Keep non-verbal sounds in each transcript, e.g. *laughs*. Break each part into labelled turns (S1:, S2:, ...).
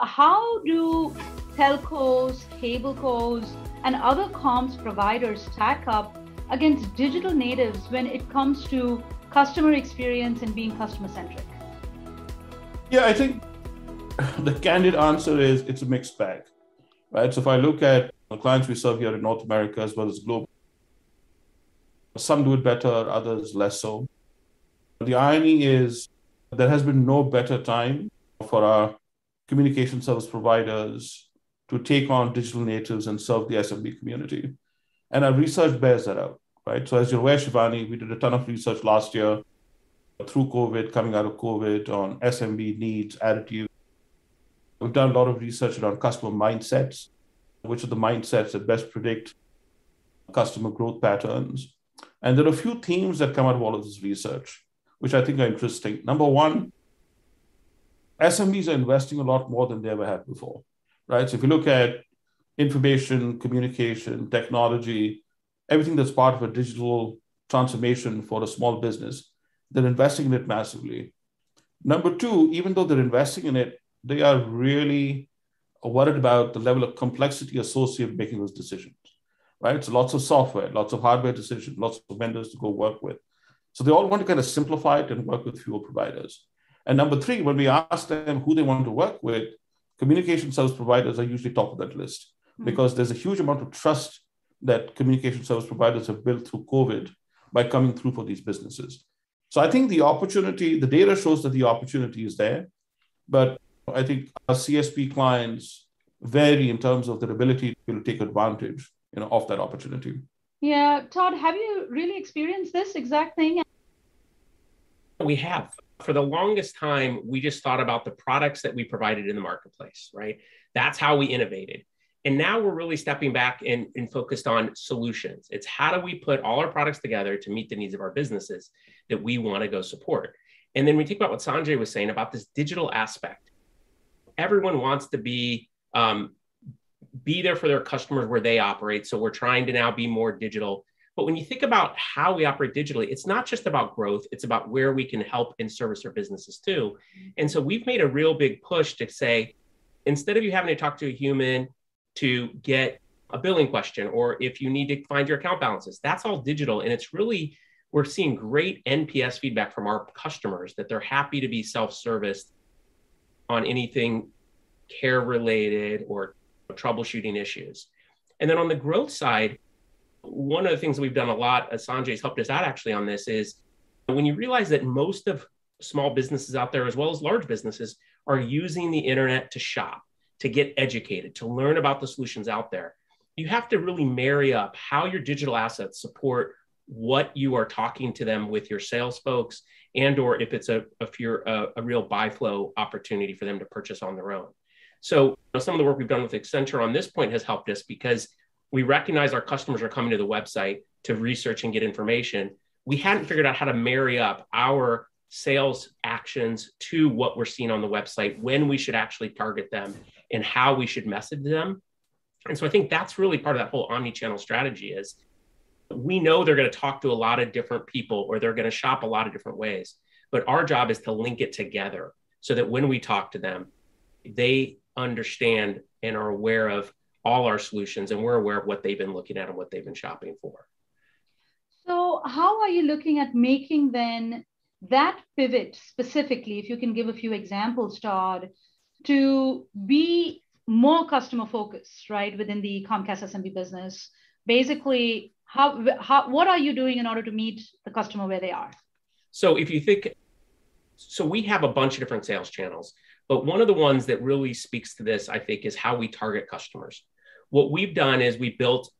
S1: How do telcos, cable cos, and other comms providers stack up against digital natives when it comes to customer experience and being customer centric?
S2: Yeah, I think *laughs* the candid answer is it's a mixed bag, right? So if I look at the clients we serve here in North America as well as global, some do it better, others less so. The irony is there has been no better time for our communication service providers to take on digital natives and serve the SMB community. And our research bears that out, right? So as you're aware, Shivani, we did a ton of research last year through COVID, coming out of COVID on SMB needs, attitude. We've done a lot of research around customer mindsets, which are the mindsets that best predict customer growth patterns. And there are a few themes that come out of all of this research, which I think are interesting. Number one, SMBs are investing a lot more than they ever have before, right? So if you look at information, communication, technology, everything that's part of a digital transformation for a small business, they're investing in it massively. Number two, even though they're investing in it, they are really worried about the level of complexity associated with making those decisions, right? So lots of software, lots of hardware decisions, lots of vendors to go work with. So they all want to kind of simplify it and work with fewer providers. And number three, when we ask them who they want to work with, communication service providers are usually top of that list mm-hmm. because there's a huge amount of trust that communication service providers have built through COVID by coming through for these businesses. So I think the opportunity, the data shows that the opportunity is there, but I think our CSP clients vary in terms of their ability to take advantage, you know, of that opportunity.
S1: Yeah, Todd, have you really experienced this exact thing?
S3: We have. For the longest time, we just thought about the products that we provided in the marketplace, right? That's how we innovated. And now we're really stepping back and, and focused on solutions. It's how do we put all our products together to meet the needs of our businesses that we want to go support. And then we think about what Sanjay was saying about this digital aspect. Everyone wants to be um, be there for their customers where they operate. So we're trying to now be more digital. But when you think about how we operate digitally, it's not just about growth, it's about where we can help and service our businesses too. Mm-hmm. And so we've made a real big push to say, instead of you having to talk to a human to get a billing question, or if you need to find your account balances, that's all digital. And it's really, we're seeing great NPS feedback from our customers that they're happy to be self serviced on anything care related or troubleshooting issues. And then on the growth side, one of the things that we've done a lot, uh, as Sanjay's helped us out actually on this, is when you realize that most of small businesses out there, as well as large businesses, are using the internet to shop, to get educated, to learn about the solutions out there, you have to really marry up how your digital assets support what you are talking to them with your sales folks and or if it's a if you're a, a real buy flow opportunity for them to purchase on their own. So you know, some of the work we've done with Accenture on this point has helped us because we recognize our customers are coming to the website to research and get information. We hadn't figured out how to marry up our sales actions to what we're seeing on the website, when we should actually target them, and how we should message them. And so I think that's really part of that whole omni-channel strategy is we know they're going to talk to a lot of different people or they're going to shop a lot of different ways. But our job is to link it together so that when we talk to them, they understand and are aware of all our solutions and we're aware of what they've been looking at and what they've been shopping for.
S1: So, how are you looking at making then that pivot specifically, if you can give a few examples, Todd, to be more customer focused, right, within the Comcast SMB business? Basically, how, how what are you doing in order to meet the customer where they are?
S3: So, if you think, so we have a bunch of different sales channels. But one of the ones that really speaks to this, I think, is how we target customers. What we've done is we built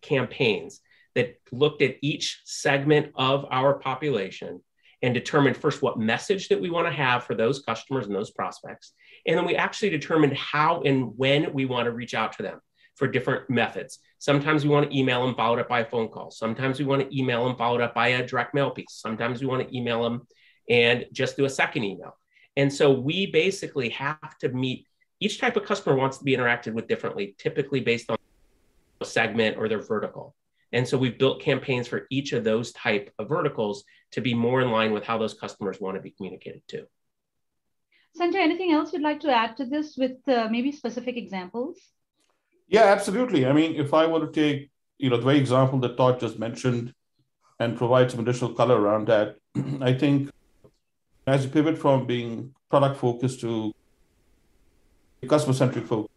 S3: campaigns that looked at each segment of our population and determined first what message that we want to have for those customers and those prospects. And then we actually determined how and when we want to reach out to them for different methods. Sometimes we want to email them followed up by a phone call. Sometimes we want to email them followed up by a direct mail piece. Sometimes we want to email them and just do a second email. And so we basically have to meet each type of customer wants to be interacted with differently, typically based on a segment or their vertical. And so we've built campaigns for each of those type of verticals to be more in line with how those customers want to be communicated to.
S1: Sanjay, anything else you'd like to add to this with uh, maybe specific examples?
S2: Yeah, absolutely. I mean, if I were to take, you know, the very example that Todd just mentioned and provide some additional color around that, *clears throat* I think as you pivot from being product focused to customer centric focus.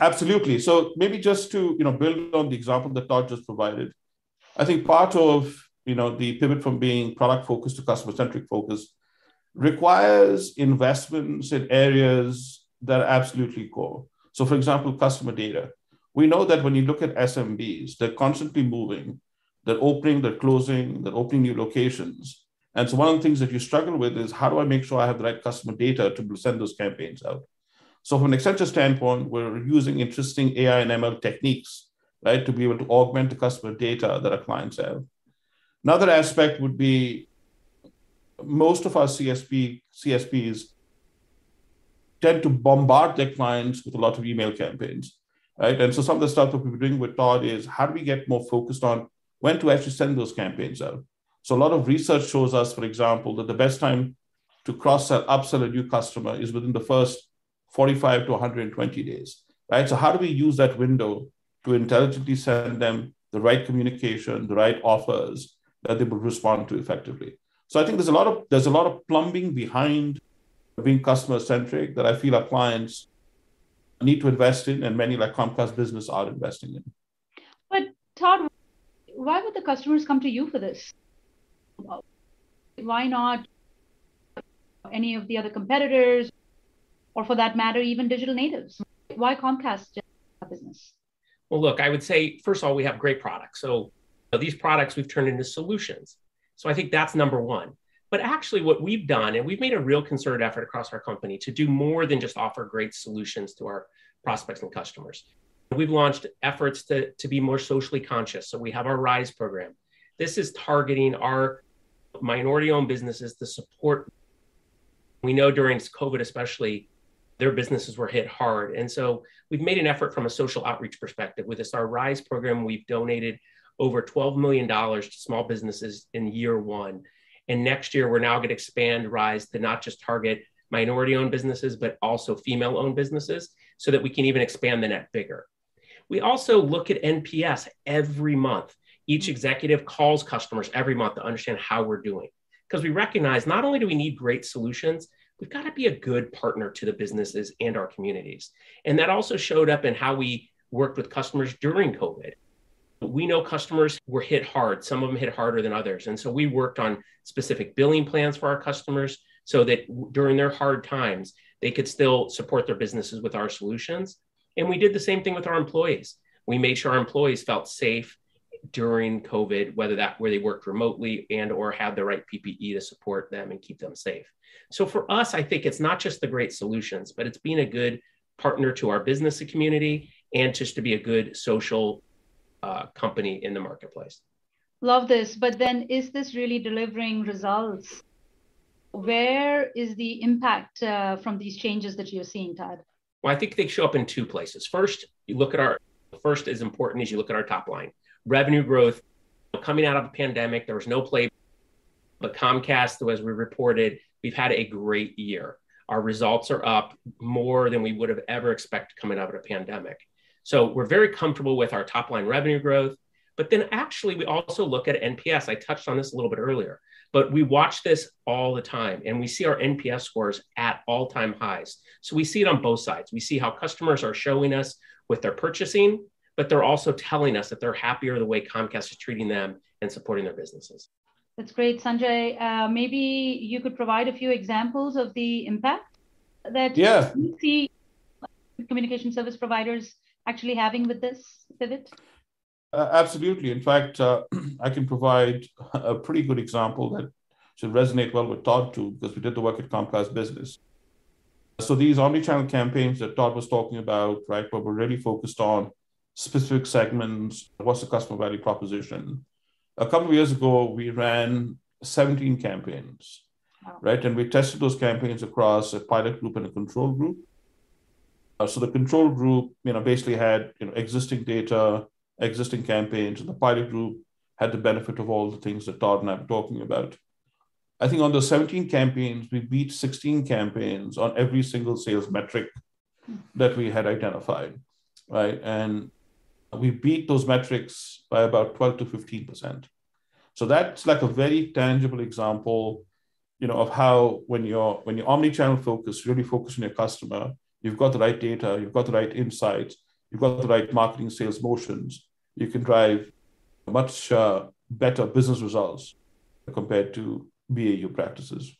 S2: Absolutely. So maybe just to you know build on the example that Todd just provided, I think part of you know the pivot from being product focused to customer centric focus requires investments in areas that are absolutely core. So, for example, customer data. We know that when you look at SMBs, they're constantly moving, they're opening, they're closing, they're opening new locations. And so, one of the things that you struggle with is how do I make sure I have the right customer data to send those campaigns out? So, from an Accenture standpoint, we're using interesting AI and ML techniques, right, to be able to augment the customer data that our clients have. Another aspect would be most of our CSP CSPs tend to bombard their clients with a lot of email campaigns, right? And so some of the stuff that we're doing with Todd is how do we get more focused on when to actually send those campaigns out? So a lot of research shows us, for example, that the best time to cross-sell, upsell a new customer is within the first 45 to 120 days, right? So how do we use that window to intelligently send them the right communication, the right offers that they will respond to effectively? So I think there's a lot of there's a lot of plumbing behind being customer centric that I feel our clients need to invest in, and many like Comcast Business are investing in.
S1: But Todd, why would the customers come to you for this? Why not any of the other competitors, or for that matter, even digital natives? Why Comcast Business?
S3: Well, look, I would say first of all, we have great products. So uh, these products we've turned into solutions. So I think that's number one. But actually, what we've done, and we've made a real concerted effort across our company to do more than just offer great solutions to our prospects and customers. We've launched efforts to, to be more socially conscious. So we have our RISE program. This is targeting our minority owned businesses to support. We know during COVID, especially, their businesses were hit hard. And so we've made an effort from a social outreach perspective. With this, our RISE program, we've donated over $12 million to small businesses in year one. And next year, we're now going to expand Rise to not just target minority owned businesses, but also female owned businesses so that we can even expand the net bigger. We also look at NPS every month. Each executive calls customers every month to understand how we're doing because we recognize not only do we need great solutions, we've got to be a good partner to the businesses and our communities. And that also showed up in how we worked with customers during COVID we know customers were hit hard. Some of them hit harder than others. And so we worked on specific billing plans for our customers so that during their hard times, they could still support their businesses with our solutions. And we did the same thing with our employees. We made sure our employees felt safe during COVID, whether that where they worked remotely and or had the right PPE to support them and keep them safe. So for us, I think it's not just the great solutions, but it's being a good partner to our business community and just to be a good social uh, company in the marketplace.
S1: Love this. But then, is this really delivering results? Where is the impact uh, from these changes that you're seeing, Todd?
S3: Well, I think they show up in two places. First, you look at our first is important is you look at our top line revenue growth coming out of a pandemic. There was no play, but Comcast, as we reported, we've had a great year. Our results are up more than we would have ever expected coming out of a pandemic. So we're very comfortable with our top line revenue growth. But then actually, we also look at NPS. I touched on this a little bit earlier, but we watch this all the time and we see our NPS scores at all time highs. So we see it on both sides. We see how customers are showing us with their purchasing, but they're also telling us that they're happier the way Comcast is treating them and supporting their businesses.
S1: That's great, Sanjay. Uh, maybe you could provide a few examples of the impact that
S2: yeah.
S1: you see communication service providers actually having with this pivot?
S2: Uh, absolutely. In fact, uh, *clears throat* I can provide a pretty good example that should resonate well with Todd too, because we did the work at Comcast Business. So these omni-channel campaigns that Todd was talking about, right, where we're really focused on specific segments, what's the customer value proposition. A couple of years ago, we ran 17 campaigns, wow. right, and we tested those campaigns across a pilot group and a control group. Uh, so the control group, you know, basically had you know existing data, existing campaigns, and the pilot group had the benefit of all the things that Todd and I were talking about. I think on the 17 campaigns, we beat 16 campaigns on every single sales metric that we had identified, right? And we beat those metrics by about 12 to 15%. So that's like a very tangible example, you know, of how when you're when you're omni-channel focused, really focus on your customer, you've got the right data, you've got the right insights, you've got the right marketing sales motions, you can drive much uh, better business results compared to BAU practices.